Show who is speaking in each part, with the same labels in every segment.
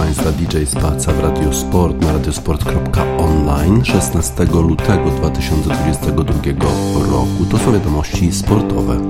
Speaker 1: Państwa DJ Spaca w Radio Sport na radiosport.online 16 lutego 2022 roku. To są wiadomości sportowe.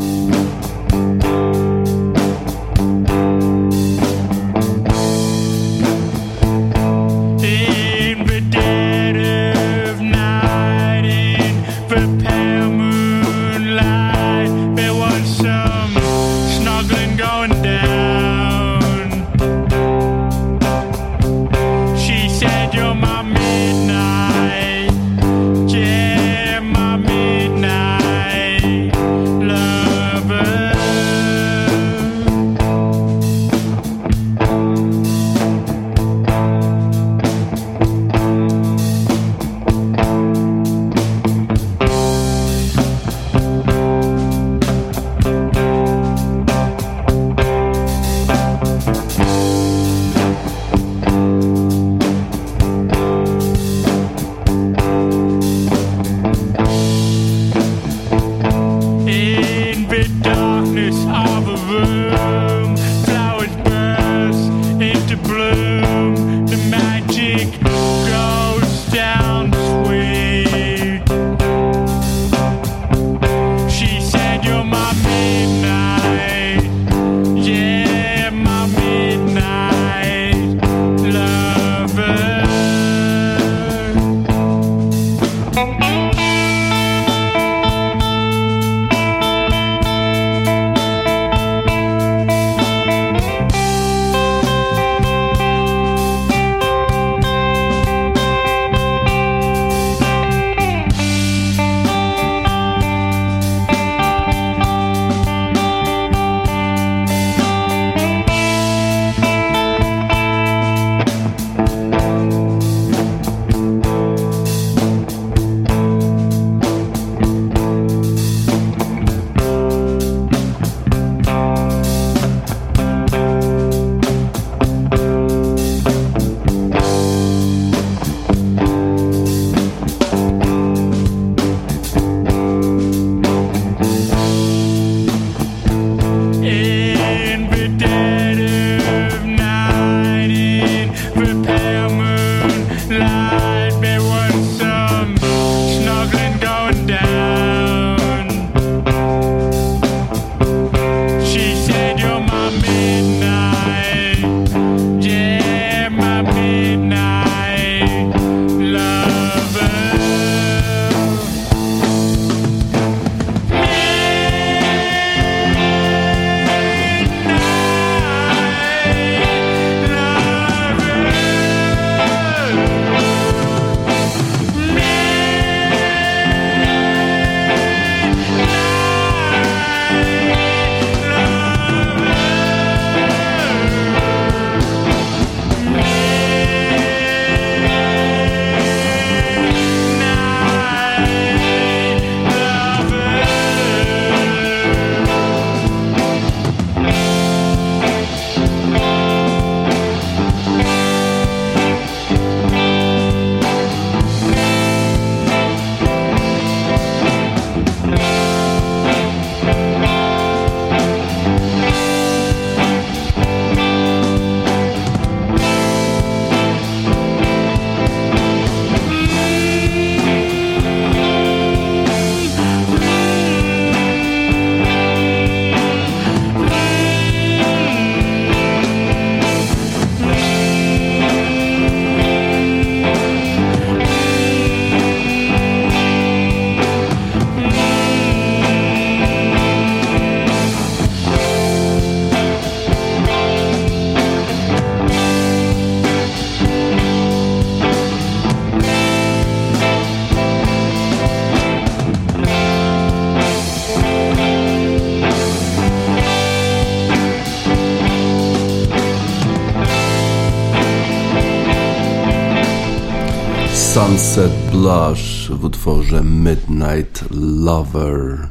Speaker 1: Blush w utworze Midnight Lover.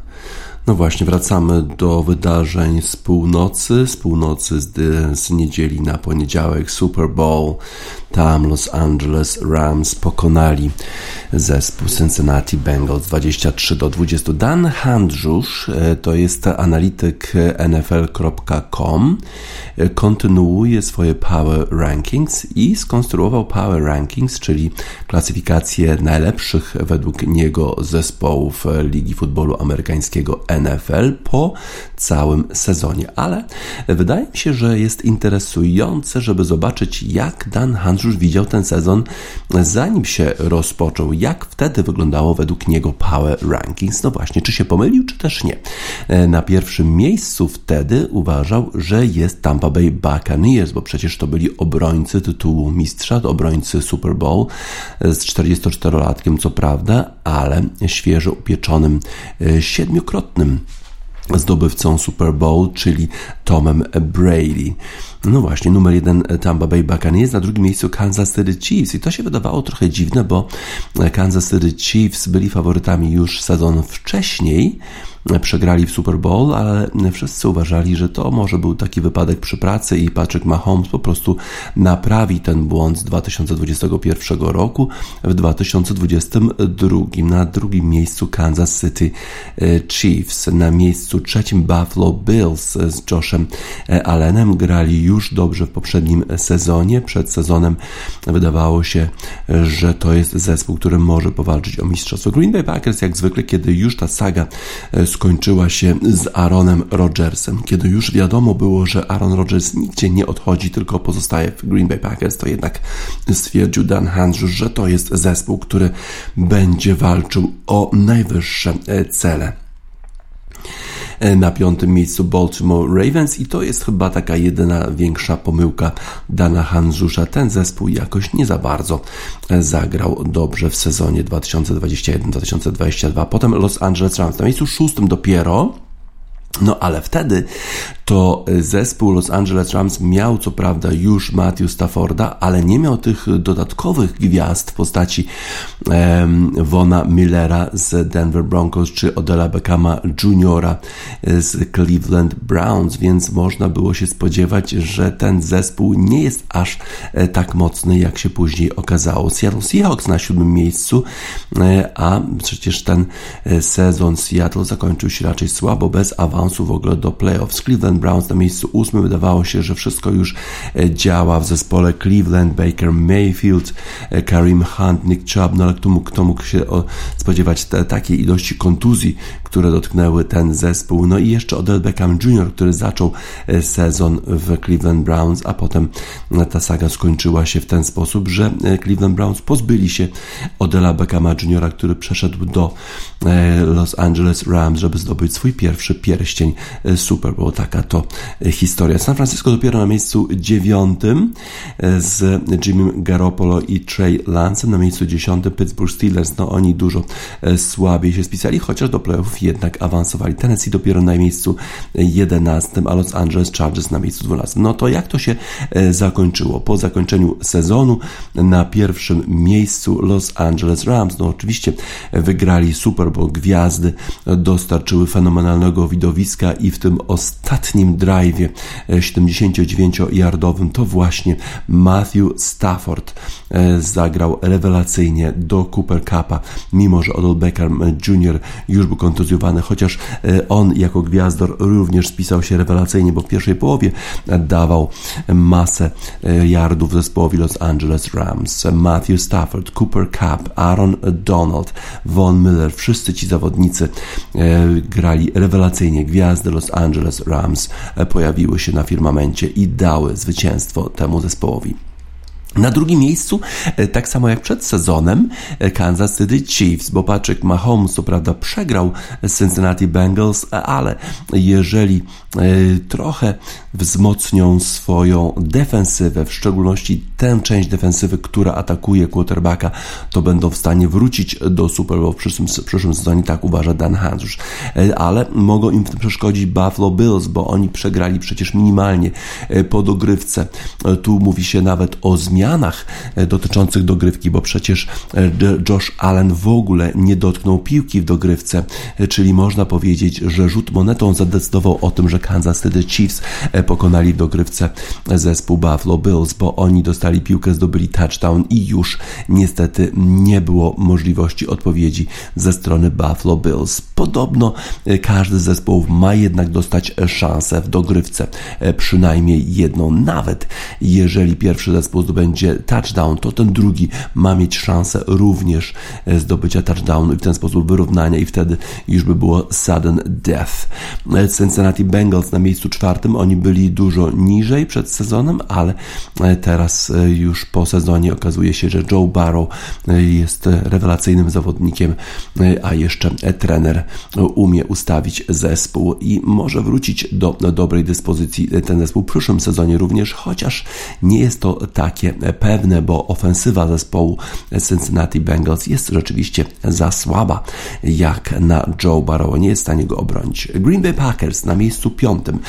Speaker 2: No właśnie, wracamy do wydarzeń z północy, z północy z, z niedzieli na poniedziałek Super Bowl. Tam Los Angeles Rams pokonali zespół Cincinnati Bengals 23 do 20. Dan Handrzusz e, to jest analityk NFL.com. E, kontynuuje swoje Power Rankings i skonstruował Power Rankings, czyli klasyfikację najlepszych według niego zespołów Ligi Futbolu Amerykańskiego NFL po całym sezonie. Ale wydaje mi się, że jest interesujące, żeby zobaczyć, jak Dan Handrzusz widział ten sezon, zanim się rozpoczął. Jak wtedy wyglądało według niego Power Rankings? No właśnie, czy się pomylił, czy też nie? Na pierwszym miejscu wtedy uważał, że jest Tampa Bay Buccaneers, bo przecież to byli obrońcy tytułu mistrza, to obrońcy Super Bowl z 44-latkiem, co prawda, ale świeżo upieczonym e, siedmiokrotnym zdobywcą Super Bowl, czyli Tomem Brady. No właśnie, numer jeden Tampa Bay Buccaneers, na drugim miejscu Kansas City Chiefs. I to się wydawało trochę dziwne, bo Kansas City Chiefs byli faworytami już sezon wcześniej, przegrali w Super Bowl, ale wszyscy uważali, że to może był taki wypadek przy pracy i Patrick Mahomes po prostu naprawi ten błąd z 2021 roku w 2022. Na drugim miejscu Kansas City e, Chiefs, na miejscu trzecim Buffalo Bills z Joshem e, Allenem. Grali już dobrze w poprzednim sezonie. Przed sezonem wydawało się, że to jest zespół, który może powalczyć o mistrzostwo. Green Bay Packers jak zwykle, kiedy już ta saga e, skończyła się z Aaronem Rodgersem. Kiedy już wiadomo było, że Aaron Rodgers nigdzie nie odchodzi, tylko pozostaje w Green Bay Packers, to jednak stwierdził Dan Handrzusz, że to jest zespół, który będzie walczył o najwyższe e, cele na piątym miejscu Baltimore Ravens i to jest chyba taka jedyna większa pomyłka Dana Hanzusza. Ten zespół jakoś nie za bardzo e, zagrał dobrze w sezonie 2021-2022. Potem Los Angeles Rams na miejscu szóstym dopiero no ale wtedy to zespół Los Angeles Rams miał co prawda już Matthew Stafforda, ale nie miał tych dodatkowych gwiazd w postaci um, Vona Millera z Denver Broncos czy Odela Beckhama Jr. z Cleveland Browns, więc można było się spodziewać, że ten zespół nie jest aż e, tak mocny, jak się później okazało. Seattle Seahawks na siódmym miejscu, e, a przecież ten e, sezon Seattle zakończył się raczej słabo, bez awansu w ogóle do playoffs. Cleveland Browns na miejscu ósmym. Wydawało się, że wszystko już e, działa w zespole Cleveland, Baker Mayfield, e, Karim Hunt, Nick Chubb, no ale kto mógł, kto mógł się spodziewać te, takiej ilości kontuzji, które dotknęły ten zespół. No i jeszcze Odell Beckham Jr., który zaczął e, sezon w Cleveland Browns, a potem ta saga skończyła się w ten sposób, że Cleveland Browns pozbyli się Odella Beckhama Jr., który przeszedł do Los Angeles Rams, żeby zdobyć swój pierwszy pierścień Super Bowl. Taka to historia. San Francisco dopiero na miejscu dziewiątym e, z Jimmy Garoppolo i Trey Lancem. Na miejscu dziesiątym Pittsburgh Steelers. No oni dużo e, słabiej się spisali, chociaż do playoffów jednak awansowali. Tennessee dopiero na miejscu jedenastym, a Los Angeles Chargers na miejscu dwunastym. No to jak to się e, zakończyło? Po zakończeniu sezonu na pierwszym miejscu Los Angeles Rams. No oczywiście wygrali Super Bowl. Gwiazdy dostarczyły fenomenalnego widowiska i w tym ostatnim drive'ie 79-yardowym to właśnie Matthew Stafford e, zagrał rewelacyjnie do Cooper Cupa, mimo że Odell Beckham Jr. już był kontuzjowany, chociaż e, on jako gwiazdor również spisał się rewelacyjnie, bo w pierwszej połowie dawał masę e, yardów zespołowi Los Angeles Rams. Matthew Stafford, Cooper Cup, Aaron Donald, Von Miller, wszyscy ci zawodnicy grali rewelacyjnie. Gwiazdy Los Angeles Rams E, pojawiły się na firmamencie i dały zwycięstwo temu zespołowi. Na drugim miejscu, e, tak samo jak przed sezonem, e, Kansas City Chiefs, bo Patrick Mahomes co prawda przegrał Cincinnati Bengals, ale jeżeli trochę wzmocnią swoją defensywę, w szczególności tę część defensywy, która atakuje quarterbacka, to będą w stanie wrócić do Super Bowl w przyszłym, w przyszłym sezonie, tak uważa Dan Handrzusz. E, ale mogą im w tym przeszkodzić Buffalo Bills, bo oni przegrali przecież minimalnie e, po dogrywce. E, tu mówi się nawet o zmianach dotyczących dogrywki, bo przecież Josh Allen w ogóle nie dotknął piłki w dogrywce, czyli można powiedzieć, że rzut monetą zadecydował o tym, że Kansas City Chiefs pokonali w dogrywce zespół Buffalo Bills, bo oni dostali piłkę, zdobyli touchdown i już niestety nie było możliwości odpowiedzi ze strony Buffalo Bills. Podobno każdy z zespołów ma jednak dostać szansę w dogrywce, przynajmniej jedną. Nawet jeżeli pierwszy zespół zdobędzie touchdown, to ten drugi ma mieć szansę również zdobycia touchdownu i w ten sposób wyrównania i wtedy już by było sudden death. Cincinnati Bengals na miejscu czwartym, oni byli dużo niżej przed sezonem, ale teraz już po sezonie okazuje się, że Joe Barrow jest rewelacyjnym zawodnikiem, a jeszcze trener umie ustawić zespół i może wrócić do dobrej dyspozycji ten zespół w przyszłym sezonie również, chociaż nie jest to takie pewne, bo ofensywa zespołu Cincinnati Bengals jest rzeczywiście za słaba jak na Joe Barrow. Nie jest w stanie go obronić. Green Bay Packers na miejscu piątym.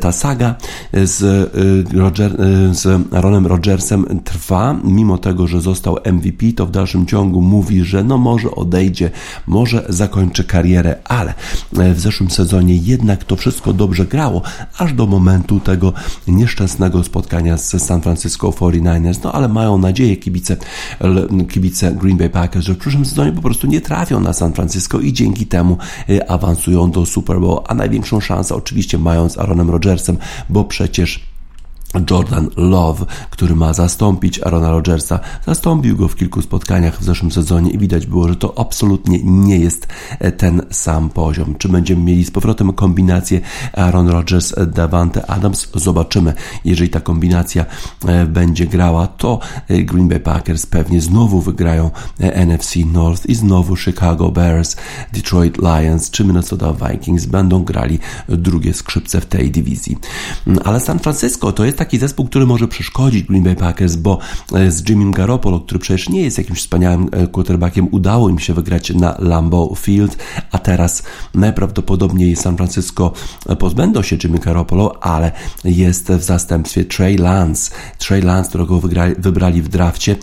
Speaker 2: Ta saga z, Roger, z Aaronem Rodgersem trwa, mimo tego, że został MVP, to w dalszym ciągu mówi, że no może odejdzie, może zakończy karierę, ale w zeszłym sezonie jednak to wszystko dobrze grało, aż do momentu tego nieszczęsnego spotkania z San Francisco 49ers, no ale mają nadzieję kibice, kibice Green Bay Packers, że w przyszłym sezonie po prostu nie trafią na San Francisco i dzięki temu awansują do Super Bowl, a największą szansę oczywiście mają z Aaronem Rodgersem, bo przecież Jordan Love, który ma zastąpić Arona Rodgersa, zastąpił go w kilku spotkaniach w zeszłym sezonie i widać było, że to absolutnie nie jest e, ten sam poziom. Czy będziemy mieli z powrotem kombinację Aaron Rodgers, Davante Adams? Zobaczymy. Jeżeli ta kombinacja e, będzie grała, to e, Green Bay Packers pewnie znowu wygrają NFC North i znowu Chicago Bears, Detroit Lions czy Minnesota Vikings będą grali drugie skrzypce w tej dywizji. Mm, ale San Francisco to jest taki zespół, który może przeszkodzić Green Bay Packers, bo e, z Jimmy Garoppolo, który przecież nie jest jakimś wspaniałym e, quarterbackiem, udało im się wygrać na Lambeau Field, a teraz najprawdopodobniej San Francisco e, pozbędą się Jimmy Garoppolo, ale jest w zastępstwie Trey Lance. Trey Lance, którego wygrali, wybrali w drafcie,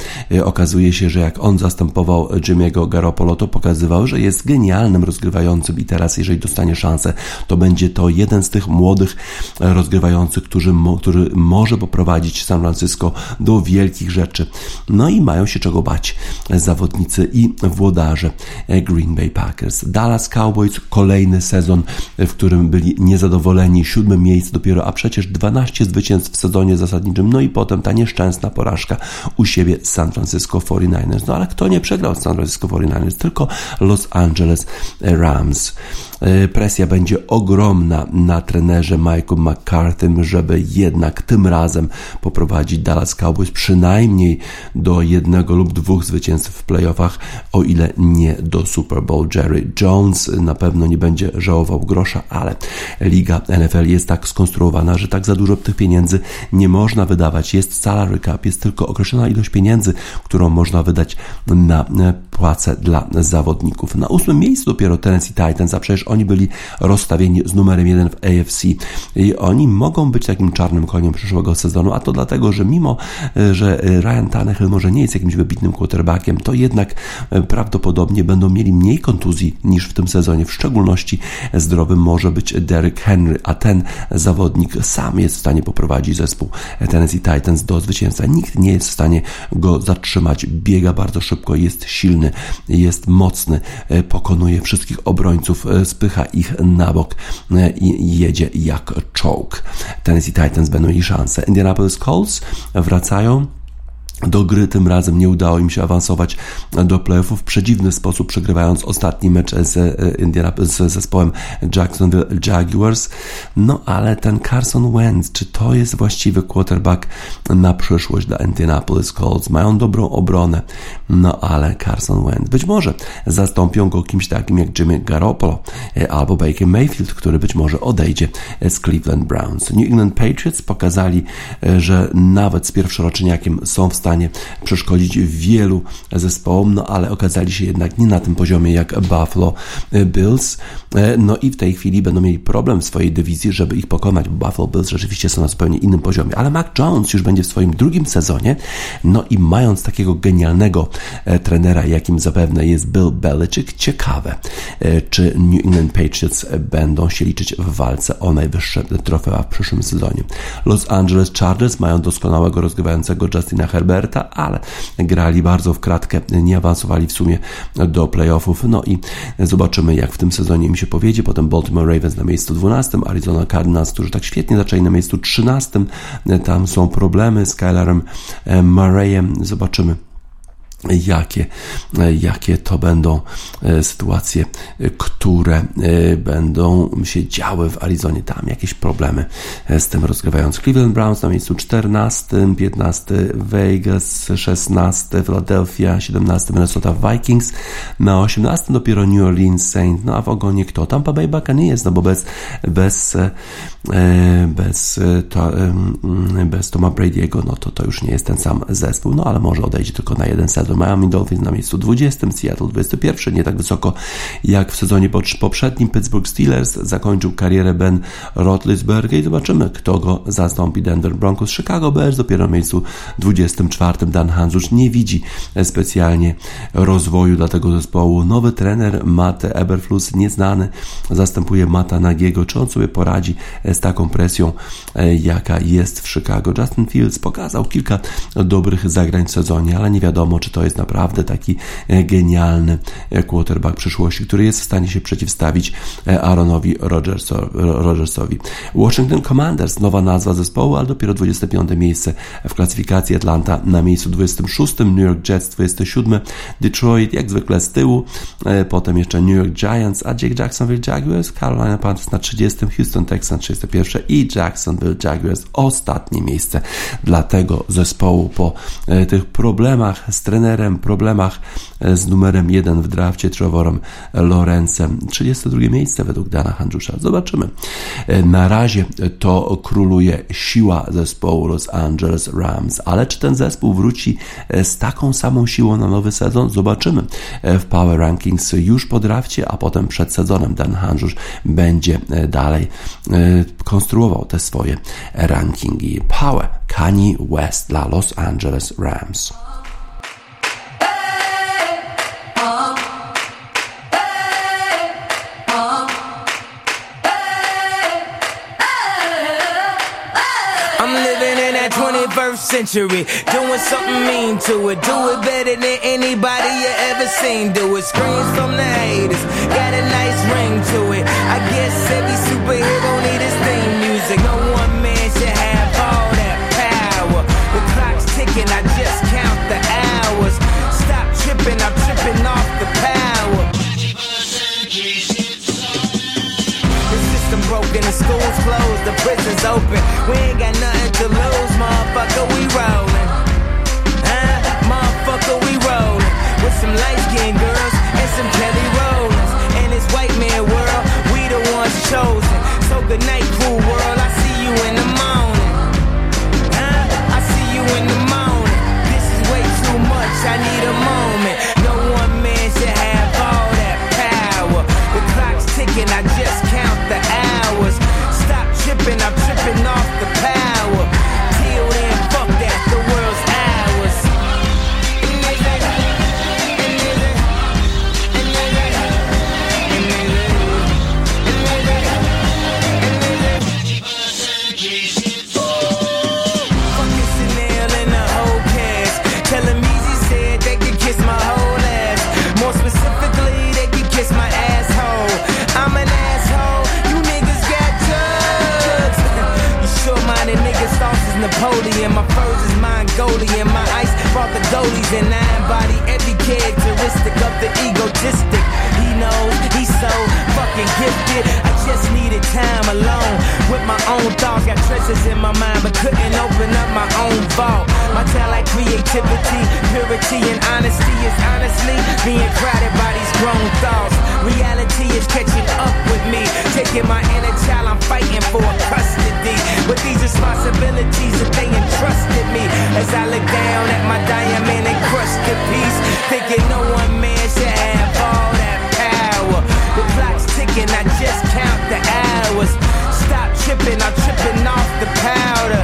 Speaker 2: okazuje się, że jak on zastępował Jimmy'ego Garoppolo, to pokazywał, że jest genialnym rozgrywającym i teraz, jeżeli dostanie szansę, to będzie to jeden z tych młodych rozgrywających, którzy, który może poprowadzić San Francisco do wielkich rzeczy. No i mają się czego bać zawodnicy i włodarze Green Bay Packers. Dallas Cowboys kolejny sezon, w którym byli niezadowoleni, siódme miejsce dopiero, a przecież 12 zwycięstw w sezonie zasadniczym, no i potem ta nieszczęsna porażka u siebie San Francisco 49ers. No ale kto nie przegrał San Francisco 49ers? Tylko Los Angeles Rams. E, presja będzie ogromna na trenerze Michael McCarthy, żeby jednak tym razem poprowadzić Dallas Cowboys przynajmniej do jednego lub dwóch zwycięstw w playoffach, o ile nie do Super Bowl. Jerry Jones na pewno nie będzie żałował grosza, ale liga NFL jest tak skonstruowana, że tak za dużo tych pieniędzy nie można wydawać. Jest salary cap, jest tylko określona ilość pieniędzy, którą można wydać na płace dla zawodników. Na ósmym miejscu dopiero Tennessee Titans, a przecież oni byli rozstawieni z numerem jeden w AFC i oni mogą być takim czarnym koniem przyszłego sezonu, a to dlatego, że mimo, e, że Ryan Tannehill może nie jest jakimś wybitnym quarterbackiem, to jednak e, prawdopodobnie będą mieli mniej kontuzji niż w tym sezonie. W szczególności zdrowym może być Derrick Henry, a ten zawodnik sam jest w stanie poprowadzić zespół Tennessee Titans do zwycięstwa. Nikt nie jest w stanie go zatrzymać. Biega bardzo szybko, jest silny, jest mocny, e, pokonuje wszystkich obrońców, spycha ich na bok i jedzie jak czołg. Tennessee Titans będą mieli szansę. Indianapolis Colts wracają do gry tym razem nie udało im się awansować do playoffów w przedziwny sposób, przegrywając ostatni mecz z, e, Indiana, z zespołem Jacksonville Jaguars. No ale ten Carson Wentz, czy to jest właściwy quarterback na przyszłość dla Indianapolis Colts? Mają dobrą obronę, no ale Carson Wentz być może zastąpią go kimś takim jak Jimmy Garoppolo e, albo Baker Mayfield, który być może odejdzie z Cleveland Browns. New England Patriots pokazali, e, że nawet z pierwszoroczniakiem są w stanie stanie przeszkodzić wielu zespołom, no ale okazali się jednak nie na tym poziomie jak Buffalo Bills. No i w tej chwili będą mieli problem w swojej dywizji, żeby ich pokonać, Buffalo Bills rzeczywiście są na zupełnie innym poziomie. Ale Mac Jones już będzie w swoim drugim sezonie, no i mając takiego genialnego e, trenera, jakim zapewne jest Bill Belichick, ciekawe, e, czy New England Patriots będą się liczyć w walce o najwyższe trofea w przyszłym sezonie. Los Angeles Chargers mają doskonałego rozgrywającego Justina Herberta, ale grali bardzo w kratkę, nie awansowali w sumie do playoffów, no i zobaczymy jak w tym sezonie im się powiedzie. Potem Baltimore Ravens na miejscu 12, Arizona Cardinals, którzy tak świetnie zaczęli na miejscu 13, tam są problemy z Kylerem Murrayem, zobaczymy jakie, jakie to będą e, sytuacje, które e, będą się działy w Arizonie. Tam jakieś problemy e, z tym rozgrywając. Cleveland Browns na miejscu 14, 15 Vegas, 16 Philadelphia, 17 Minnesota Vikings, na 18 dopiero New Orleans Saints, no a w ogonie kto? Tampa Bay Buccaneers, no bo bez, bez, bez, to, bez Toma Brady'ego, no to to już nie jest ten sam zespół, no ale może odejdzie tylko na jeden sezon Miami Dolphins na miejscu 20, Seattle 21, nie tak wysoko jak w sezonie poprzednim. Pittsburgh Steelers zakończył karierę Ben Roethlisberger i zobaczymy, kto go zastąpi. Denver Broncos, Chicago Bears dopiero na miejscu 24. Dan Hanzusz nie widzi specjalnie rozwoju dla tego zespołu. Nowy trener Matt Eberflus, nieznany, zastępuje Mata Nagiego. Czy on sobie poradzi z taką presją, e, jaka jest w Chicago? Justin Fields pokazał kilka dobrych zagrań w sezonie, ale nie wiadomo, czy to jest naprawdę taki e, genialny e, quarterback przyszłości, który jest w stanie się przeciwstawić e, Aaronowi Rodgersowi. Washington Commanders, nowa nazwa zespołu, ale dopiero 25 miejsce w klasyfikacji Atlanta na miejscu 26, New York Jets 27, Detroit jak zwykle z tyłu, potem jeszcze New York Giants, a Jake Jacksonville Jaguars, Carolina Panthers na 30, Houston Texans 31 i Jacksonville Jaguars ostatnie miejsce dla tego zespołu po tych problemach z trenerem problemach e, z numerem 1 w drafcie Trevorem Lorencem. 32 miejsce według Dana Handżusza. Zobaczymy. E, na razie to króluje siła zespołu Los Angeles Rams, ale czy ten zespół wróci e, z taką samą siłą na nowy sezon? Zobaczymy w Power Rankings już po drafcie, a potem przed sezonem Dan Handżusz będzie dalej konstruował te swoje rankingi. Power Kanye West dla Los Angeles Rams.
Speaker 3: Century. Doing something mean to it. Do it better than anybody you ever seen. Do it. Screams from the haters. Got a nice ring to it. I guess every superhero need his theme music. No one man should have all that power. The clock's ticking. I just count the hours. School's closed. The prison's open. We ain't got nothing to lose, motherfucker. We rollin'. Huh? Motherfucker, we rollin'. With some light skinned girls and some Kelly Rollins. In this white man world, we the ones chosen. So good night, cool world. I see you in the morning. Huh? I see you in the morning. This is way too much. I need a moment. Mongolian. My ice brought the goalies and I embody every characteristic of the egotistic. He knows he's so fucking gifted. I just needed time alone with my own thoughts. Got treasures in my mind, but couldn't open up my own vault. My talent, creativity, purity, and honesty is honestly being crowded by grown thoughts. Reality is catching up with me. Taking my inner child, I'm fighting for custody. With these responsibilities that they entrusted me. As I look down at my diamond and crusted piece, thinking no one man should have all that power. The clock's ticking, I just count the hours. Stop tripping, I'm tripping off the powder.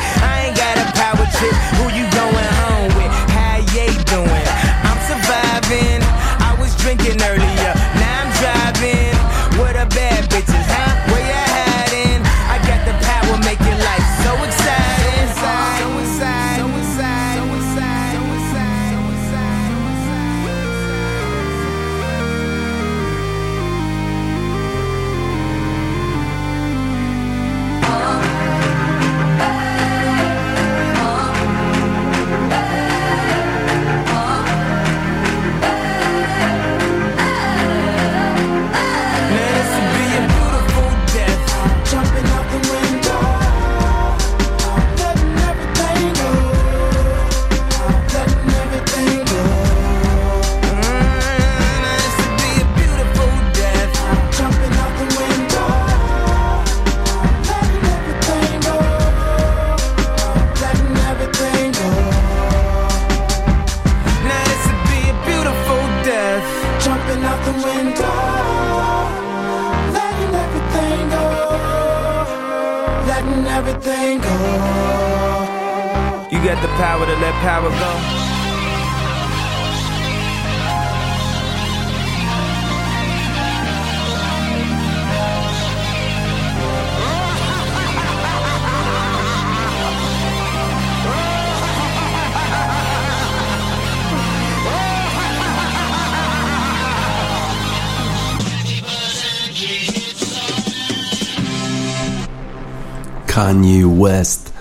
Speaker 2: Kanye West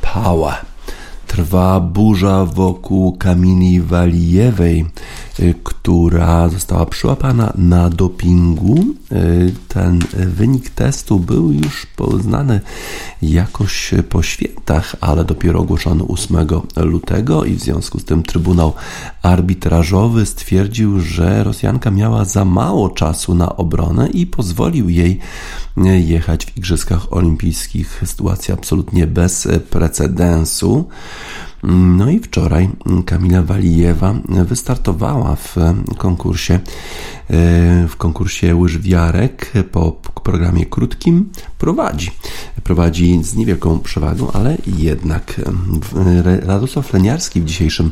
Speaker 2: Power. Trwa burza wokół Kamili Walijewej, y, która została przyłapana na dopingu. Y, Ten wynik testu był już poznany jakoś po świętach, ale dopiero ogłoszony 8 lutego i w związku z tym Trybunał Arbitrażowy stwierdził, że Rosjanka miała za mało czasu na obronę i pozwolił jej jechać w Igrzyskach Olimpijskich. Sytuacja absolutnie bez precedensu. No i wczoraj Kamila Walijewa wystartowała w konkursie w konkursie łyżwiarek po programie krótkim prowadzi. Prowadzi z niewielką przewagą, ale jednak Radosław Leniarski w dzisiejszym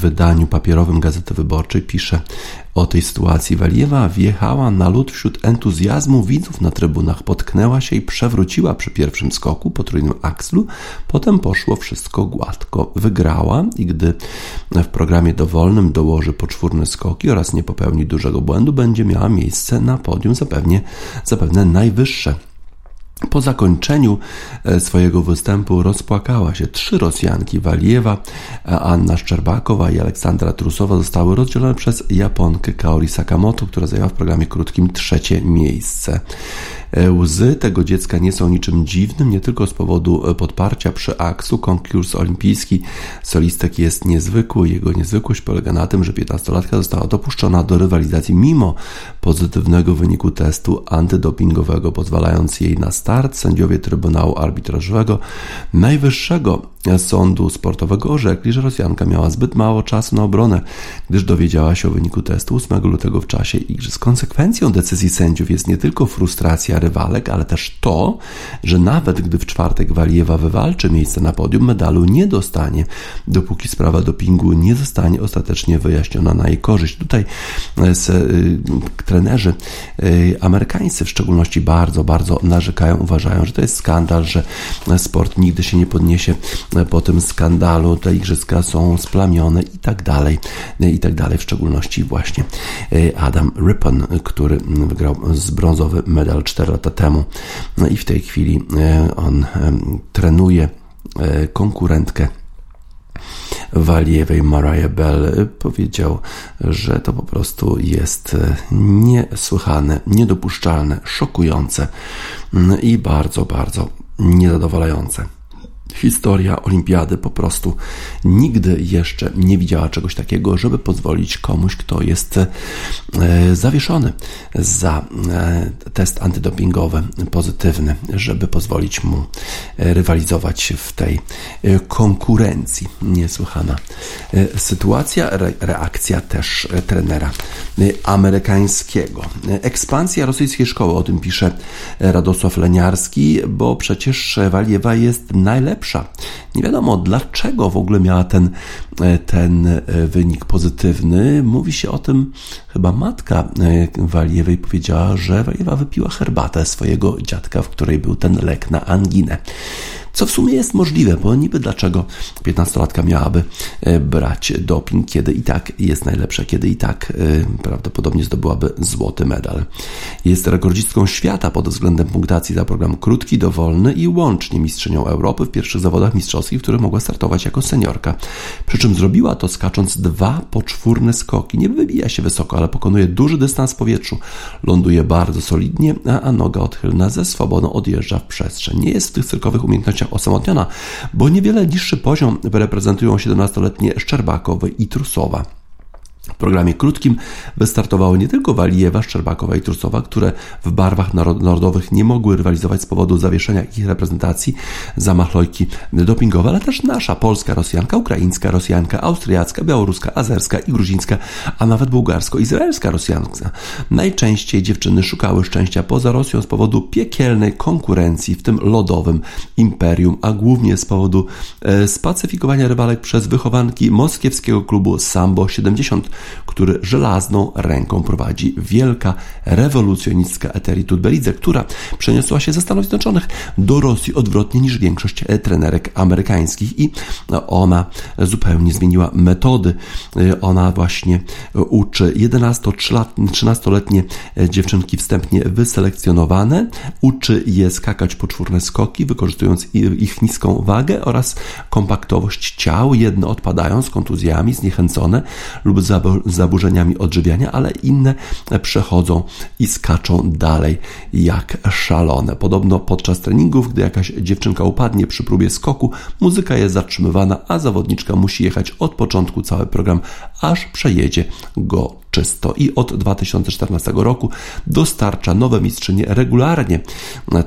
Speaker 2: wydaniu papierowym Gazety Wyborczej pisze o tej sytuacji. Walijewa wjechała na lód wśród entuzjazmu widzów na trybunach, potknęła się i przewróciła przy pierwszym skoku potrójnym akslu, potem poszło wszystko gładko. Wygrała i gdy w programie dowolnym dołoży poczwórne skoki oraz nie popełni dużego błędu, będzie miała miejsce na podium zapewne, zapewne najwyższe. Po zakończeniu swojego występu rozpłakała się. Trzy Rosjanki, Waliewa, Anna Szczerbakowa i Aleksandra Trusowa zostały rozdzielone przez Japonkę Kaori Sakamoto, która zajęła w programie krótkim trzecie miejsce. Łzy tego dziecka nie są niczym dziwnym, nie tylko z powodu podparcia przy aksu. Konkurs olimpijski solistek jest niezwykły. Jego niezwykłość polega na tym, że 15-latka została dopuszczona do rywalizacji mimo pozytywnego wyniku testu antydopingowego, pozwalając jej na start. Sędziowie Trybunału Arbitrażowego Najwyższego Sądu Sportowego orzekli, że Rosjanka miała zbyt mało czasu na obronę, gdyż dowiedziała się o wyniku testu 8 lutego w czasie igrzysk. Konsekwencją decyzji sędziów jest nie tylko frustracja rywalek, ale też to, że nawet gdy w czwartek Waliewa wywalczy miejsce na podium, medalu nie dostanie, dopóki sprawa dopingu nie zostanie ostatecznie wyjaśniona na jej korzyść. Tutaj z, y, trenerzy y, amerykańscy w szczególności bardzo, bardzo narzekają, uważają, że to jest skandal, że sport nigdy się nie podniesie po tym skandalu, te igrzyska są splamione i tak dalej, i tak dalej, w szczególności właśnie Adam Rippon, który wygrał z brązowy medal 4 lata temu no i w tej chwili on trenuje konkurentkę Waliewej Mariah Bell powiedział, że to po prostu jest niesłychane, niedopuszczalne, szokujące i bardzo, bardzo niezadowalające. Historia olimpiady po prostu nigdy jeszcze nie widziała czegoś takiego, żeby pozwolić komuś, kto jest e, zawieszony za e, test antydopingowy pozytywny, żeby pozwolić mu e, rywalizować w tej konkurencji. Niesłychana sytuacja, reakcja też trenera amerykańskiego. Ekspansja rosyjskiej szkoły, o tym pisze Radosław Leniarski, bo przecież Waliewa jest najlepsza. Nie wiadomo dlaczego w ogóle miała ten, e, ten e, wynik pozytywny. Mówi się o tym, chyba matka e, Waliewej powiedziała, że Waliewa wypiła herbatę swojego dziadka, w której był ten lek na anginę. Co w sumie jest możliwe, bo niby dlaczego 15-latka miałaby e, brać doping, kiedy i tak jest najlepsza, kiedy i tak e, prawdopodobnie zdobyłaby złoty medal. Jest rekordzistką świata pod względem punktacji za program krótki, dowolny i łącznie mistrzynią Europy w pierwszych zawodach mistrzowskich, w których mogła startować jako seniorka. Przy czym zrobiła to skacząc dwa poczwórne skoki. Nie wybija się wysoko, ale pokonuje duży dystans w powietrzu. Ląduje bardzo solidnie, a noga odchylna ze swobodą odjeżdża w przestrzeń. Nie jest w tych cyrkowych umiejętnościach osamotniona, bo niewiele niższy poziom reprezentują 17-letnie Szczerbakowe i Trusowa. W programie krótkim wystartowały nie tylko Walijewa, Szczerbakowa i Trusowa, które w barwach narodowych nie mogły rywalizować z powodu zawieszenia ich reprezentacji za machlojki dopingowe, ale też nasza polska Rosjanka, ukraińska Rosjanka, austriacka, białoruska, azerska i gruzińska, a nawet bułgarsko-izraelska Rosjanka. Najczęściej dziewczyny szukały szczęścia poza Rosją z powodu piekielnej konkurencji w tym lodowym imperium, a głównie z powodu e, spacyfikowania rywalek przez wychowanki moskiewskiego klubu Sambo 70 który żelazną ręką prowadzi wielka rewolucjonistka Eteri Tutberidze, która przeniosła się ze Stanów Zjednoczonych do Rosji odwrotnie niż większość trenerek amerykańskich i ona zupełnie zmieniła metody. Ona właśnie uczy 11-13-letnie dziewczynki wstępnie wyselekcjonowane, uczy je skakać poczwórne skoki, wykorzystując ich niską wagę oraz kompaktowość ciał. Jedne odpadają z kontuzjami, zniechęcone lub zaburzeniami odżywiania, ale inne przechodzą i skaczą dalej jak szalone. Podobno podczas treningów, gdy jakaś dziewczynka upadnie przy próbie skoku, muzyka jest zatrzymywana, a zawodniczka musi jechać od początku cały program, aż przejedzie go czysto i od 2014 roku dostarcza nowe mistrzynie regularnie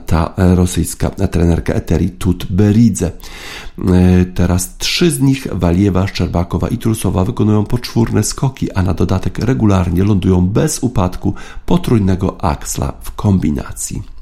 Speaker 2: ta rosyjska trenerka Eteri Tutberidze. Teraz trzy z nich, Waliewa, Szczerbakowa i Trusowa, wykonują poczwórne skoki, a na dodatek regularnie lądują bez upadku potrójnego aksla w kombinacji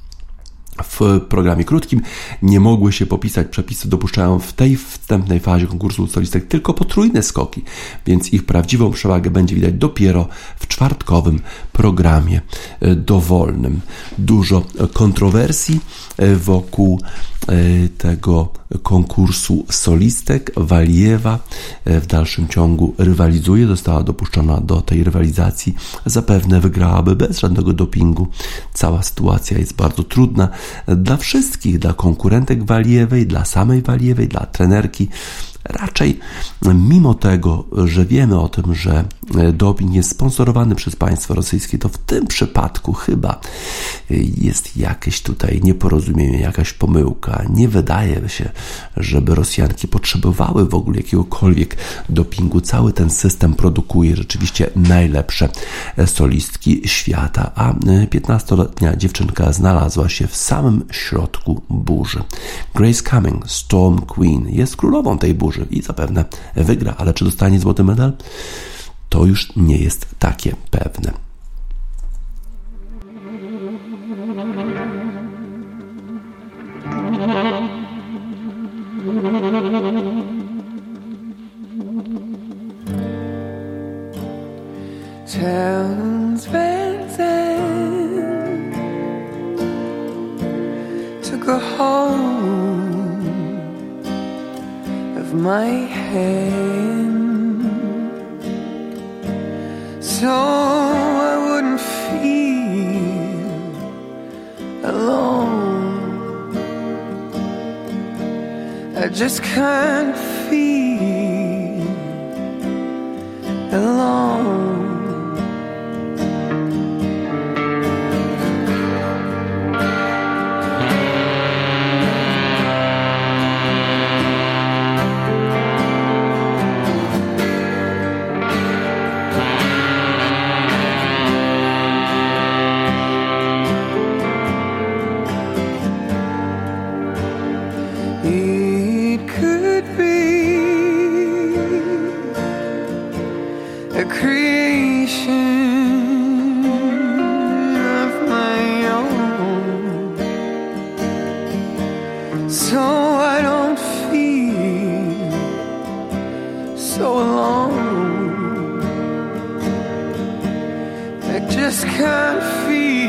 Speaker 2: w programie krótkim nie mogły się popisać. Przepisy dopuszczają w tej wstępnej fazie konkursu solistek tylko potrójne skoki, więc ich prawdziwą przewagę będzie widać dopiero w czwartkowym programie e, dowolnym. Dużo kontrowersji e, wokół e, tego konkursu solistek. Waliewa w dalszym ciągu rywalizuje, została dopuszczona do tej rywalizacji. Zapewne wygrałaby bez żadnego dopingu. Cała sytuacja jest bardzo trudna dla wszystkich, dla konkurentek Waliewej, dla samej Waliewej, dla trenerki. Raczej, mimo tego, że wiemy o tym, że doping jest sponsorowany przez państwo rosyjskie, to w tym przypadku chyba jest jakieś tutaj nieporozumienie, jakaś pomyłka. Nie wydaje się, żeby Rosjanki potrzebowały w ogóle jakiegokolwiek dopingu. Cały ten system produkuje rzeczywiście najlepsze solistki świata, a 15-letnia dziewczynka znalazła się w samym środku burzy. Grace Cumming, Storm Queen, jest królową tej burzy i zapewne wygra, ale czy dostanie złoty medal? To już nie jest takie pewne. My hand so I wouldn't feel alone. I just can't feel alone.
Speaker 4: Just can't feel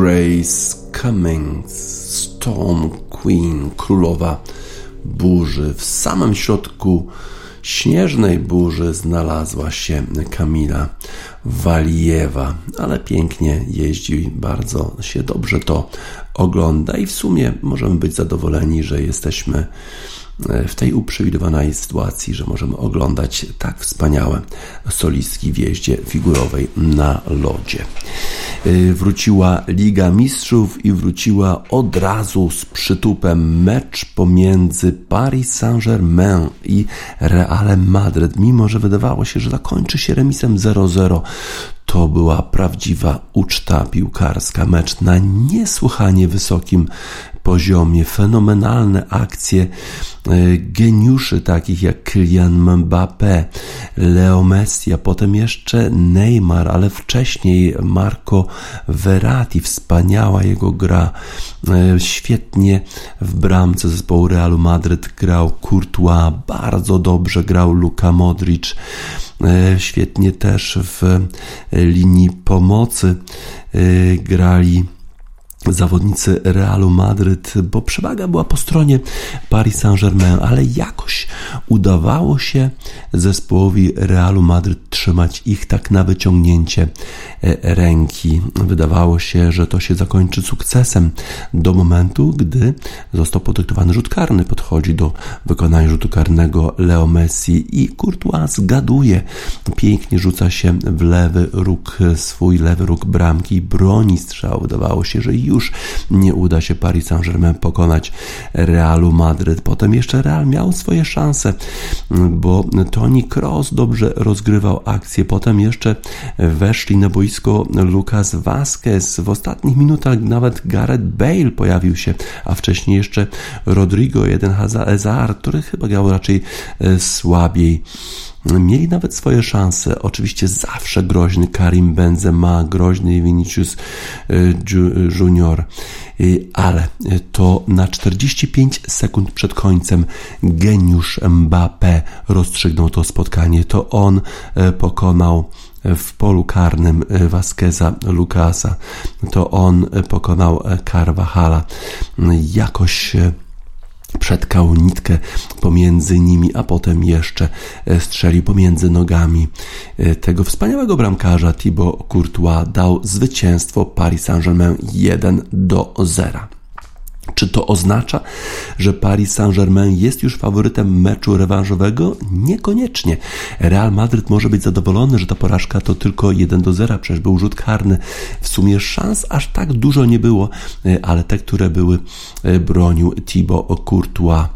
Speaker 2: Grace Cummings, Storm Queen, królowa burzy. W samym środku śnieżnej burzy znalazła się Kamila Walijewa, ale pięknie jeździ, bardzo się dobrze to ogląda i w sumie możemy być zadowoleni, że jesteśmy w tej uprzywilejowanej sytuacji, że możemy oglądać tak wspaniałe solistki w jeździe figurowej na lodzie. Y, Wróciła Liga Mistrzów i wróciła od razu z przytupem mecz pomiędzy Paris Saint-Germain i Realem Madryt. Mimo, że wydawało się, że zakończy się remisem 0-0, to była prawdziwa uczta piłkarska, mecz na niesłychanie wysokim poziomie, fenomenalne akcje e, geniuszy takich jak Kylian Mbappé, Leo Messi, a potem jeszcze Neymar, ale wcześniej Marco Verratti, wspaniała jego gra, E, świetnie w bramce zespołu Realu Madryt grał Courtois, bardzo dobrze grał Luka Modric, świetnie też w linii pomocy e, grali zawodnicy Realu Madryt, bo przewaga była po stronie Paris Saint-Germain, ale jakoś udawało się zespołowi Realu Madryt trzymać ich tak na wyciągnięcie e, ręki. Wydawało się, że to się zakończy sukcesem do momentu, gdy został podyktowany rzut karny. Podchodzi do wykonania rzutu karnego Leo Messi i Courtois zgaduje. Pięknie rzuca się w lewy róg, swój lewy róg bramki, broni strzał. Wydawało się, że już już nie uda się Paris Saint-Germain pokonać Realu Madryt. Potem jeszcze Real miał swoje szanse, bo Toni Kroos dobrze rozgrywał akcję. Potem jeszcze weszli na boisko Lucas Vazquez. W ostatnich minutach nawet Gareth Bale pojawił się, a wcześniej jeszcze Rodrigo, jeden Hazard, który chyba grał raczej e, słabiej. Mieli nawet swoje szanse. Oczywiście zawsze groźny Karim Benzema, groźny Vinicius y, Junior, y, ale to na 45 sekund przed końcem geniusz Mbappé rozstrzygnął to spotkanie. To on y, pokonał w polu karnym Vasqueza Lucasa. To on pokonał Carvajala. Jakoś przetkał nitkę pomiędzy nimi, a potem jeszcze e, strzelił pomiędzy nogami e, tego wspaniałego bramkarza Thibaut Courtois dał zwycięstwo Paris Saint-Germain 1 do 0. Czy to oznacza, że Paris Saint-Germain jest już faworytem meczu rewanżowego? Niekoniecznie. Real Madryt może być zadowolony, że ta porażka to tylko 1 do 0, przecież był rzut karny. W sumie szans aż tak dużo nie było, e, ale te, które były, e, bronił Thibaut Courtois.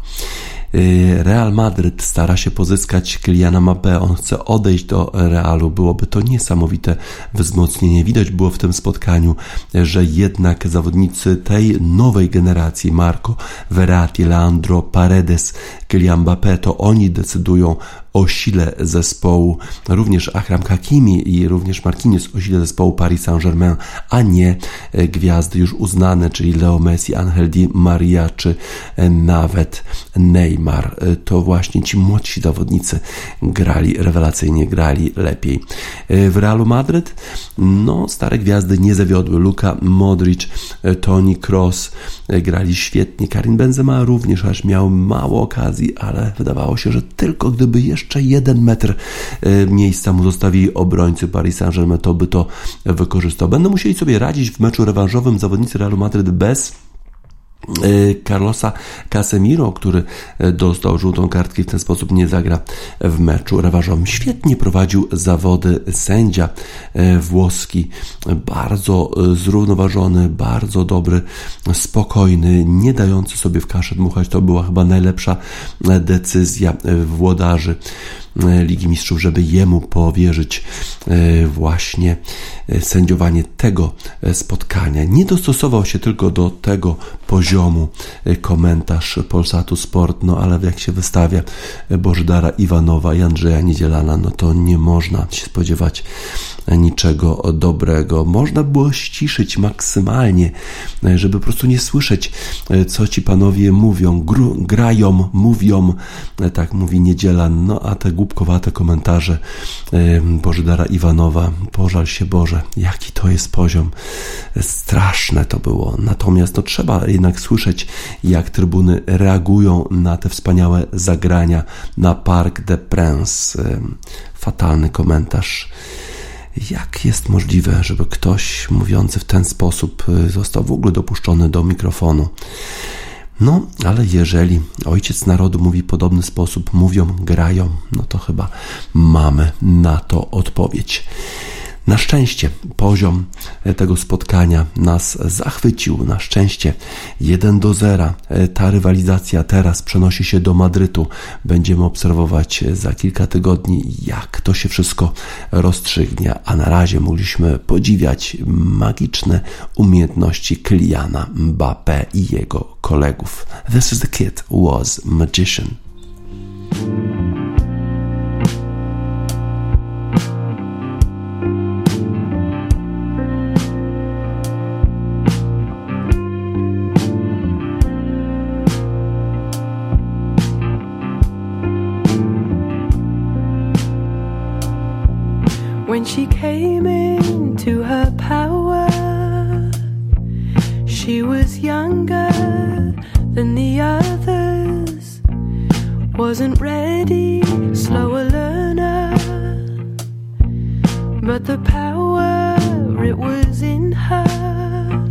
Speaker 2: Y, Real Madryt stara się pozyskać Kyliana Mbappé, on chce odejść do Realu. Byłoby to niesamowite wzmocnienie. Widać było w tym spotkaniu, że jednak zawodnicy tej nowej generacji, Marco Verratti, Leandro Paredes, Kylian Mbappé, to oni decydują o sile zespołu, również Akram Hakimi i również Marquinhos o sile zespołu Paris Saint-Germain, a nie e, gwiazdy już uznane, czyli Leo Messi, Angel Di Maria czy e, nawet Neymar. E, to właśnie ci młodsi zawodnicy grali rewelacyjnie, grali lepiej. W Realu Madryt no, stare gwiazdy nie zawiodły. Luka Modric, Toni Kroos grali świetnie. Karim Benzema również aż miał mało okazji, ale wydawało się, że tylko gdyby jeszcze jeszcze jeden metr e, miejsca mu zostawili obrońcy Paris Saint-Germain, to by to wykorzystał. Będą musieli sobie radzić w meczu rewanżowym zawodnicy Realu Madryt bez Carlosa Casemiro, który e, dostał żółtą kartkę i w ten sposób nie zagra w meczu rewanżowym. Świetnie prowadził zawody sędzia włoski, bardzo zrównoważony, bardzo dobry, spokojny, nie dający sobie w kaszę dmuchać. To była chyba najlepsza decyzja włodarzy. E, Ligi Mistrzów, żeby jemu powierzyć e, właśnie e, sędziowanie tego spotkania. Nie dostosował się tylko do tego poziomu komentarz Polsatu Sport, no ale jak się wystawia Bożydara Iwanowa i Andrzeja Niedzielana, no to nie można się spodziewać niczego dobrego. Można było ściszyć maksymalnie, żeby po prostu nie słyszeć, co ci panowie mówią, gru, grają, mówią, tak mówi Niedzielan, no a te głupkowate komentarze Bożydara Iwanowa, pożal się Boże, jaki to jest poziom, straszne to było. Natomiast to trzeba jednak słyszeć, jak trybuny reagują na te wspaniałe zagrania na Parc de Prince. Fatalny komentarz. Jak jest możliwe, żeby ktoś mówiący w ten sposób y, został w ogóle dopuszczony do mikrofonu? No, ale jeżeli ojciec narodu mówi w podobny sposób, mówią, grają, no to chyba mamy na to odpowiedź. Na szczęście poziom tego spotkania nas zachwycił. Na szczęście 1 do 0. Ta rywalizacja teraz przenosi się do Madrytu. Będziemy obserwować za kilka tygodni, jak to się wszystko rozstrzygnie. A na razie mogliśmy podziwiać magiczne umiejętności Kyliana Mbappé i jego kolegów. This is the kid was magician. When she came into her power,
Speaker 5: She was younger than the others, wasn't ready, slower learner. But the power, it was in her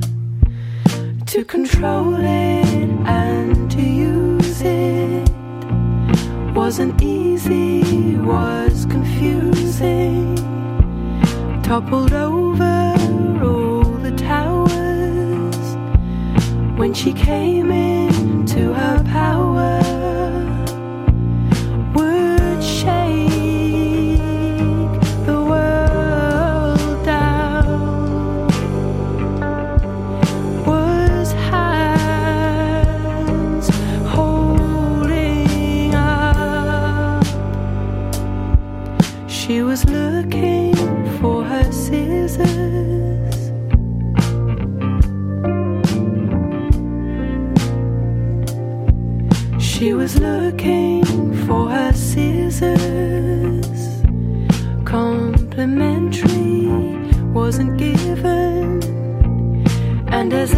Speaker 5: to control it and to use it. Wasn't easy, was confusing, toppled over all the towers. When she came into her power wasn't given, and as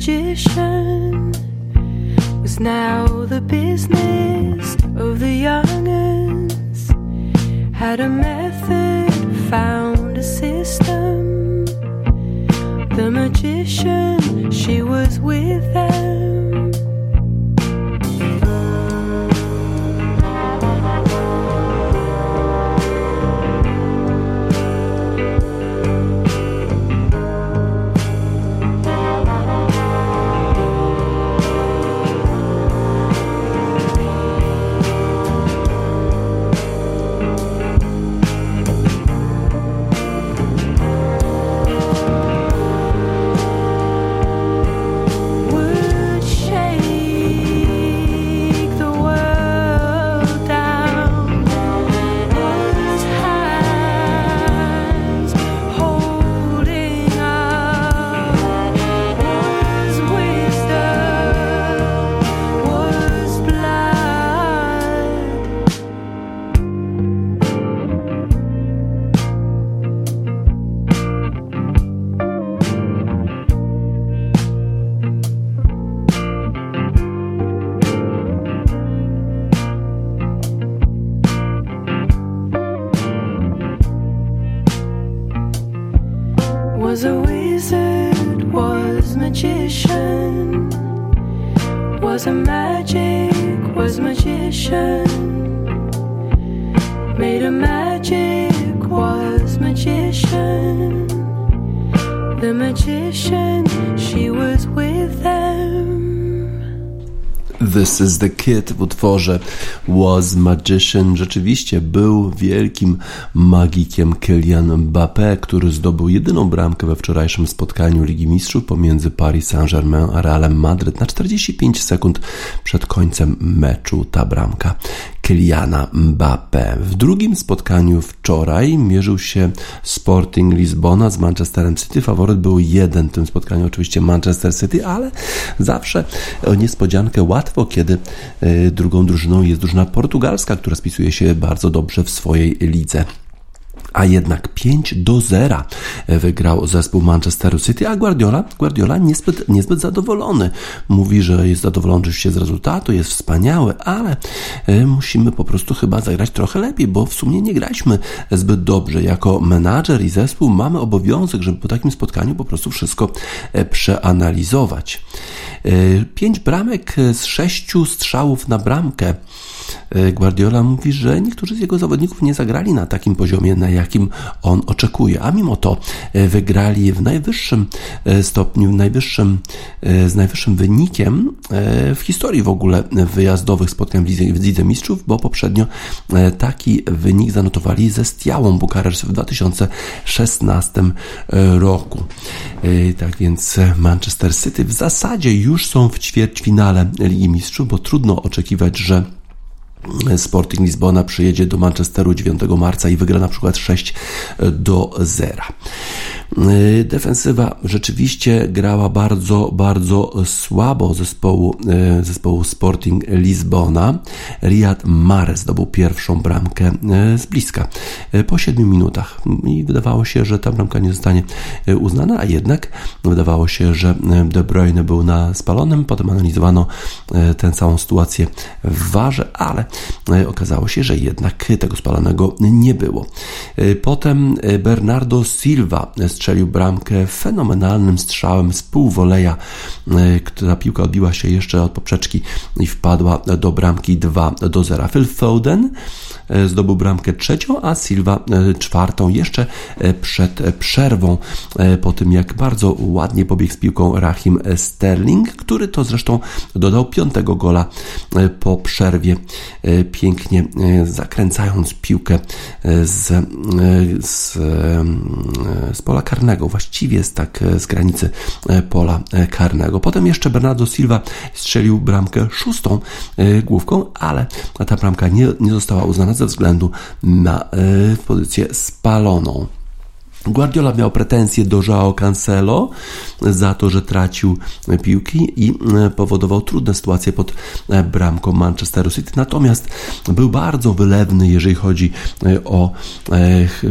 Speaker 5: magician, was now the business of the young'uns. Had a method, found a system. The magician, she was with them.
Speaker 2: This is the Kid w utworze Was Magician. Rzeczywiście był wielkim magikiem Kylian Mbappé, który zdobył jedyną bramkę we wczorajszym spotkaniu Ligi Mistrzów pomiędzy Paris Saint-Germain a Realem Madryt na 45 sekund przed końcem meczu. Ta bramka Kyliana Mbappé. W drugim spotkaniu wczoraj mierzył się Sporting Lizbona z Manchesterem City. Faworyt był jeden w tym spotkaniu, oczywiście Manchester City, ale zawsze niespodziankę łatwo, kiedy y, drugą drużyną jest drużyna portugalska, która spisuje się bardzo dobrze w swojej lidze. A jednak 5 do 0 wygrał zespół Manchesteru City, a Guardiola, Guardiola niezbyt, niezbyt zadowolony. Mówi, że jest zadowolony oczywiście z rezultatu, jest wspaniały, ale e, musimy po prostu chyba zagrać trochę lepiej, bo w sumie nie graliśmy zbyt dobrze. Jako menadżer i zespół mamy obowiązek, żeby po takim spotkaniu po prostu wszystko e, przeanalizować. E, Pięć bramek z sześciu strzałów na bramkę. E, Guardiola mówi, że niektórzy z jego zawodników nie zagrali na takim poziomie, na jakim on oczekuje. A mimo to wygrali w najwyższym stopniu, najwyższym, z najwyższym wynikiem w historii w ogóle wyjazdowych spotkań w Lidze Mistrzów, bo poprzednio taki wynik zanotowali ze Stiałą Bukareszt w 2016 roku. Tak więc Manchester City w zasadzie już są w ćwierćfinale Ligi Mistrzów, bo trudno oczekiwać, że Sporting Lizbona przyjedzie do Manchesteru 9 marca i wygra na przykład 6 do 0. Y, defensywa rzeczywiście grała bardzo, bardzo słabo zespołu, y, zespołu Sporting Lizbona. Riyad Mahrez zdobył pierwszą bramkę y, z bliska po 7 minutach i wydawało się, że ta bramka nie zostanie uznana, a jednak wydawało się, że De Bruyne był na spalonym. Potem analizowano tę całą sytuację w warze, ale okazało się, że jednak tego spalonego nie było. Potem Bernardo Silva strzelił bramkę fenomenalnym strzałem z półwoleja, która piłka odbiła się jeszcze od poprzeczki i wpadła do bramki 2 do 0. Phil Foden E, zdobył bramkę trzecią, a Silva e, czwartą jeszcze e, przed przerwą po tym jak bardzo ładnie pobiegł z piłką Rahim Sterling, który to zresztą dodał piątego gola po przerwie, pięknie zakręcając piłkę z, z, z pola karnego, właściwie z tak z granicy pola karnego. Potem jeszcze Bernardo Silva strzelił bramkę szóstą główką, ale ta bramka nie, nie została uznana ze względu na e, pozycję spaloną. Guardiola miał pretensje do Joao Cancelo za to, że tracił piłki i e, powodował trudne sytuacje pod e, bramką Manchesteru City. Natomiast był bardzo wylewny, jeżeli chodzi e, o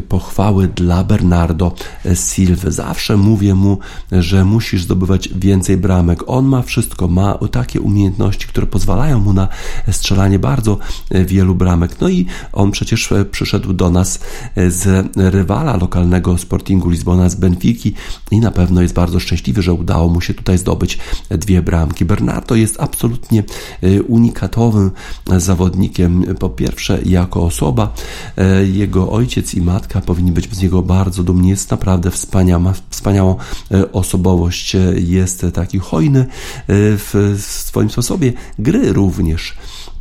Speaker 2: pochwały dla Bernardo Silva. Zawsze mówię mu, że musisz zdobywać więcej bramek. On ma wszystko, ma takie umiejętności, które pozwalają mu na strzelanie bardzo wielu bramek. No i on przecież przyszedł do nas z rywala lokalnego Sportingu Lizbona z Benfiki i na pewno jest bardzo szczęśliwy, że udało mu się tutaj zdobyć dwie bramki. Bernardo jest absolutnie y, unikatowym zawodnikiem. Po pierwsze, jako osoba, y, jego ojciec i matka powinni być z niego bardzo dumni. Jest naprawdę wspaniała, wspaniałą y, osobowość, jest taki hojny w swoim sposobie gry również.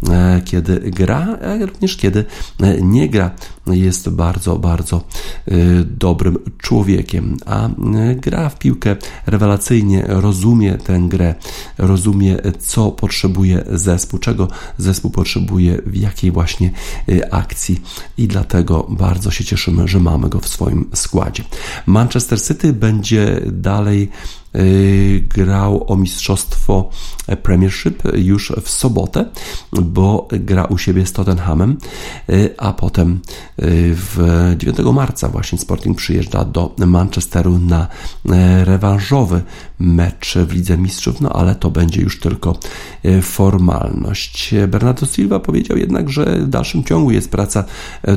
Speaker 2: E, kiedy gra, a również kiedy e, nie gra. Jest bardzo, bardzo e, dobrym człowiekiem, a gra w piłkę rewelacyjnie, rozumie tę grę, rozumie co potrzebuje zespół, czego zespół potrzebuje, w jakiej właśnie akcji i dlatego bardzo się cieszymy, że mamy go w swoim składzie. Manchester City będzie dalej grał o mistrzostwo Premiership już w sobotę, bo gra u siebie z Tottenhamem, y, a potem y, w 9 marca właśnie Sporting przyjeżdża do Manchesteru na rewanżowy mecz w Lidze Mistrzów, no ale to będzie już tylko formalność. Bernardo Silva powiedział jednak, że w dalszym ciągu jest praca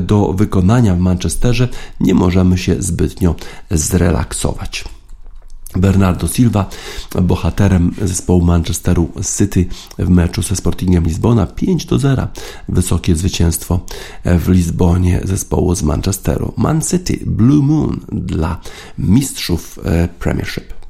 Speaker 2: do wykonania w Manchesterze, nie możemy się zbytnio zrelaksować. Bernardo Silva, bohaterem zespołu Manchesteru City w meczu ze Sportingiem Lizbona 5 do 0. Wysokie zwycięstwo w Lizbonie zespołu z Manchesteru. Man City Blue Moon dla mistrzów e, Premiership.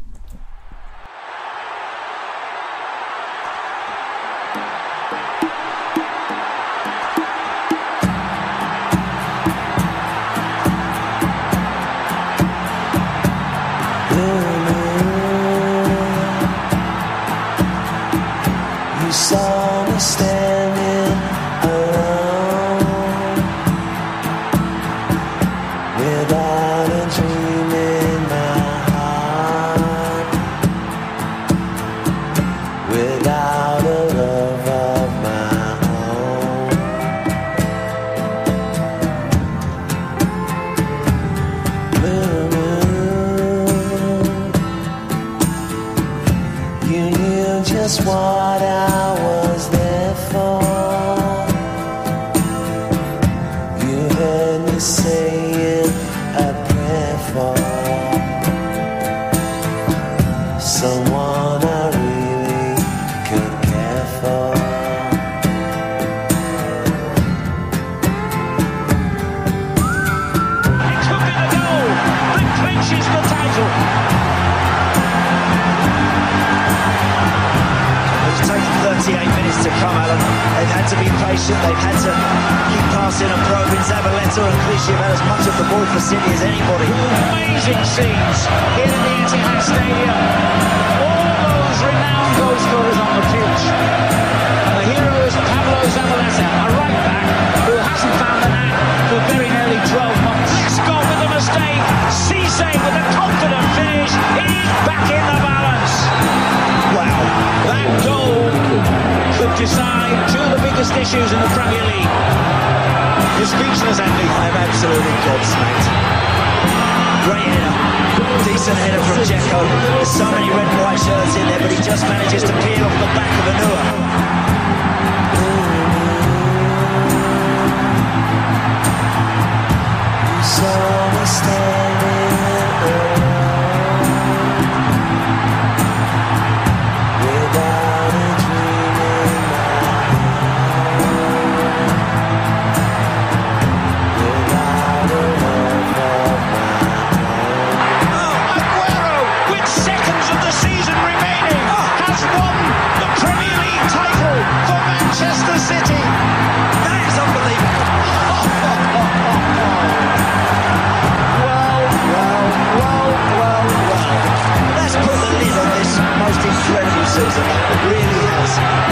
Speaker 6: Most incredible season. It really has.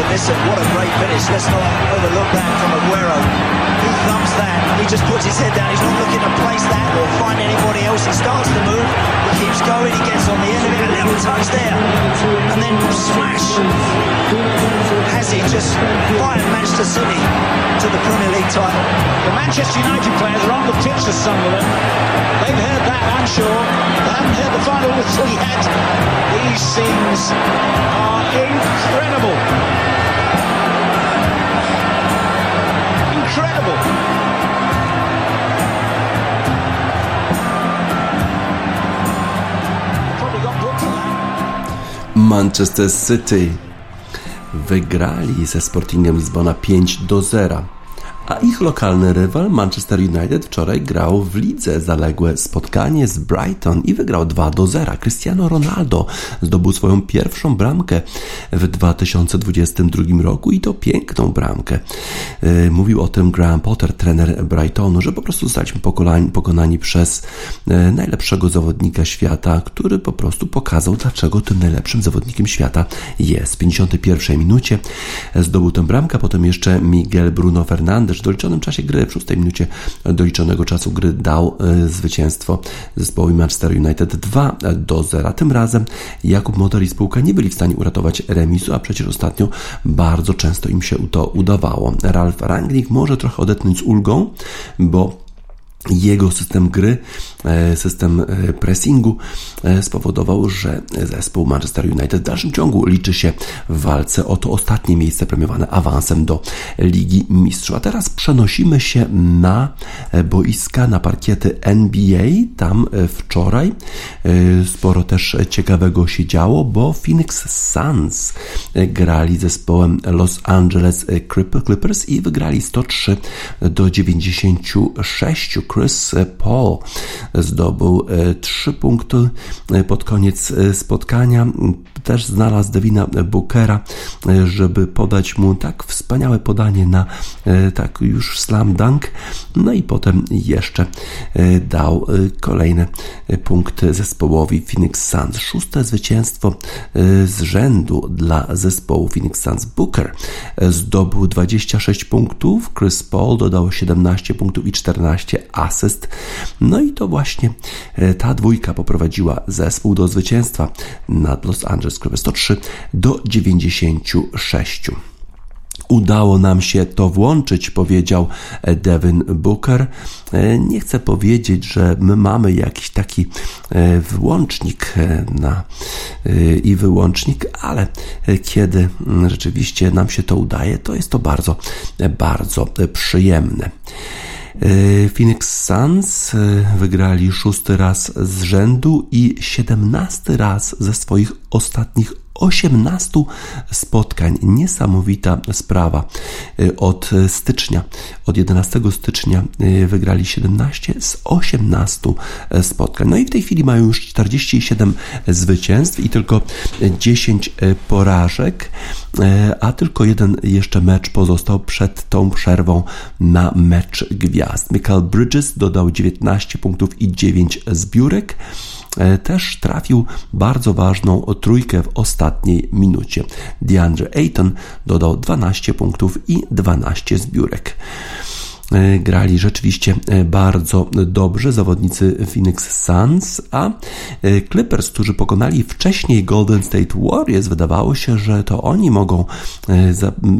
Speaker 6: But listen, what a great finish. Let's not overlook that from Aguero. He thumps that. He just puts his head down. He's not looking to place that or find anybody else. He starts to move. He keeps going. He gets on the end of it. A little touch there. And then smash. Has he just fired Manchester City to the Premier League title?
Speaker 7: The Manchester United players are on the pitch for Sunderland. They've heard that, I'm sure. They haven't heard the final whistle yet. These scenes are incredible. Incredible.
Speaker 2: Manchester City wygrali ze Sportingiem Lizbona 5 do 0. A ich lokalny rywal Manchester United wczoraj grał w lidze zaległe spotkanie z Brighton i wygrał 2 do 0. Cristiano Ronaldo zdobył swoją pierwszą bramkę w 2022 roku i to piękną bramkę. Yy, Mówił o tym Graham Potter, trener Brightonu, że po prostu zostaliśmy pokonani, przez yy, najlepszego zawodnika świata, który po prostu pokazał, dlaczego tym najlepszym zawodnikiem świata jest. W 51 minucie zdobył tę bramkę, potem jeszcze Miguel Bruno Fernandes w doliczonym czasie gry, w 6 minucie doliczonego czasu gry dał e, zwycięstwo zespołowi Manchester United 2 do 0. Tym razem Jakub Motor i spółka nie byli w stanie uratować remisu, a przecież ostatnio bardzo często im się to udawało. Ralf Rangnick może trochę odetchnąć z ulgą, bo jego system gry, e, system e, pressingu e, spowodował, że zespół Manchester United w dalszym ciągu liczy się w walce o to ostatnie miejsce premiowane awansem do Ligi Mistrzów. A teraz przenosimy się na boiska, na parkiety NBA. Tam wczoraj sporo też ciekawego się działo, bo Phoenix Suns grali zespołem Los Angeles Clippers i wygrali 103 do 96. Chris Paul zdobył 3 punkty pod koniec spotkania. Też znalazł Devina Bookera, żeby podać mu tak wspaniałe podanie na tak już slam dunk. No i potem jeszcze dał kolejne punkty zespołowi Phoenix Suns. Szóste zwycięstwo z rzędu dla zespołu Phoenix Suns. Booker zdobył 26 punktów, Chris Paul dodał 17 punktów i 14 asyst. No i to właśnie ta dwójka poprowadziła zespół do zwycięstwa nad Los Angeles Clippers 103 do 96. Udało nam się to włączyć, powiedział Devin Booker. Nie chcę powiedzieć, że my mamy jakiś taki włącznik na, i wyłącznik, ale kiedy rzeczywiście nam się to udaje, to jest to bardzo, bardzo przyjemne. Phoenix Suns wygrali szósty raz z rzędu i siedemnasty raz ze swoich ostatnich 18 spotkań. Niesamowita sprawa. Od stycznia, od 11 stycznia wygrali 17 z 18 spotkań. No i w tej chwili mają już 47 zwycięstw i tylko 10 porażek, a tylko jeden jeszcze mecz pozostał przed tą przerwą na mecz gwiazd. Michael Bridges dodał 19 punktów i 9 zbiórek. E, też trafił bardzo ważną trójkę w ostatniej minucie. DeAndre Ayton dodał 12 punktów i 12 zbiórek. E, grali rzeczywiście e, bardzo dobrze zawodnicy Phoenix Suns, a e, Clippers, którzy pokonali wcześniej Golden State Warriors, wydawało się, że to oni mogą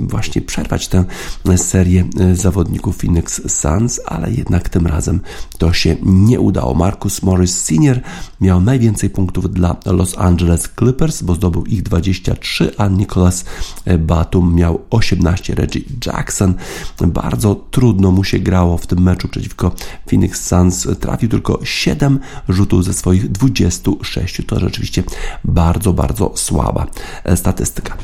Speaker 2: właśnie przerwać tę serię zawodników Phoenix Suns, ale jednak tym razem to się nie udało. Marcus Morris Sr. miał najwięcej punktów dla Los Angeles Clippers, bo zdobył ich 23, a Nicholas Batum miał 18. Reggie Jackson bardzo trudno mu się grało w tym meczu przeciwko Phoenix Suns. Trafił tylko 7 rzutów ze swoich 26. To rzeczywiście bardzo, bardzo słaba statystyka.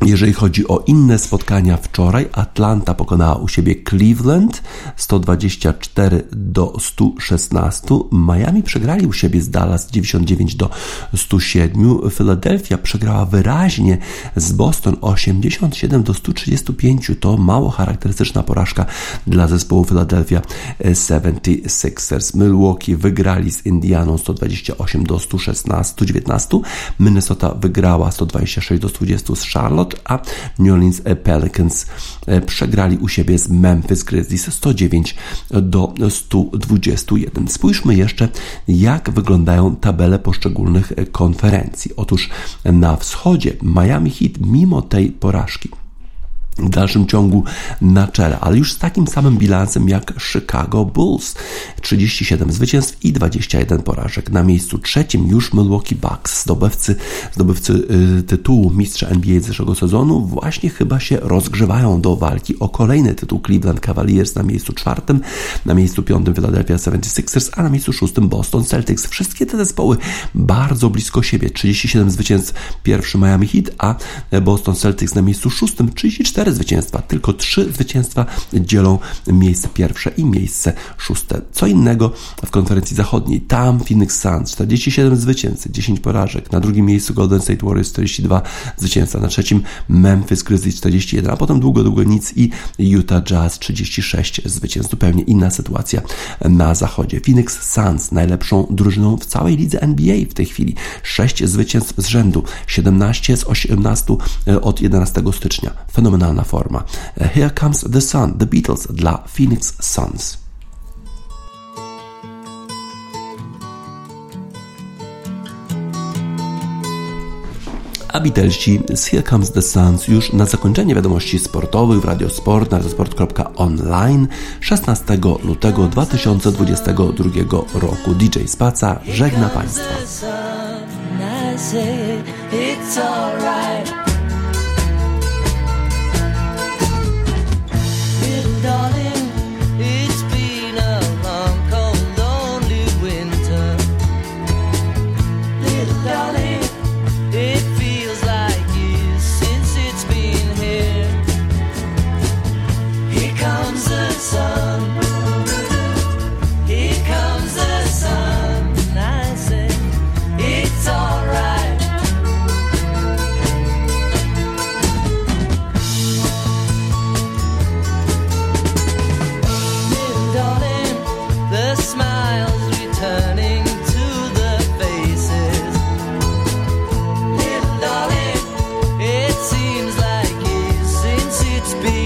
Speaker 2: Jeżeli chodzi o inne spotkania wczoraj, Atlanta pokonała u siebie Cleveland 124 do 116. Miami przegrali u siebie z Dallas 99 do 107. Philadelphia przegrała wyraźnie z Boston 87 do 135. To mało charakterystyczna porażka dla zespołu Philadelphia 76ers. Milwaukee wygrali z Indianą 128 do 116, 119. Minnesota wygrała 126 do 120 z Charlotte a New Orleans Pelicans e, przegrali u siebie z Memphis Grizzlies 109 do 121. Spójrzmy jeszcze, jak wyglądają tabele poszczególnych konferencji. Otóż na wschodzie Miami Heat mimo tej porażki w dalszym ciągu na czele, ale już z takim samym bilansem jak Chicago Bulls. 37 zwycięstw i 21 porażek. Na miejscu trzecim już Milwaukee Bucks, zdobywcy, zdobywcy y, tytułu mistrza NBA z zeszłego sezonu, właśnie chyba się rozgrzewają do walki o kolejny tytuł Cleveland Cavaliers na miejscu czwartym, na miejscu piątym Philadelphia 76ers, a na miejscu szóstym Boston Celtics. Wszystkie te zespoły bardzo blisko siebie. 37 zwycięstw pierwszy Miami Heat, a Boston Celtics na miejscu szóstym 34 cztery zwycięstwa, tylko trzy zwycięstwa dzielą miejsce pierwsze i miejsce szóste. Co innego w konferencji zachodniej. Tam Phoenix Suns 47 zwycięstw, 10 porażek. Na drugim miejscu Golden State Warriors 42 zwycięstwa. Na trzecim Memphis Grizzlies 41, a potem długo, długo nic i Utah Jazz 36 zwycięstw. Zupełnie inna sytuacja na zachodzie. Phoenix Suns najlepszą drużyną w całej lidze NBA w tej chwili. 6 zwycięstw z rzędu, 17 z 18 e, od 11 stycznia. Fenomenalna fenomenalna forma. Here Comes the Sun, The Beatles dla Phoenix Suns. a Beatlesi z Here Comes the Suns już na zakończenie wiadomości sportowych w Radiosport na radiosport.online 16 lutego 2022 roku. DJ Spaca żegna Państwa. be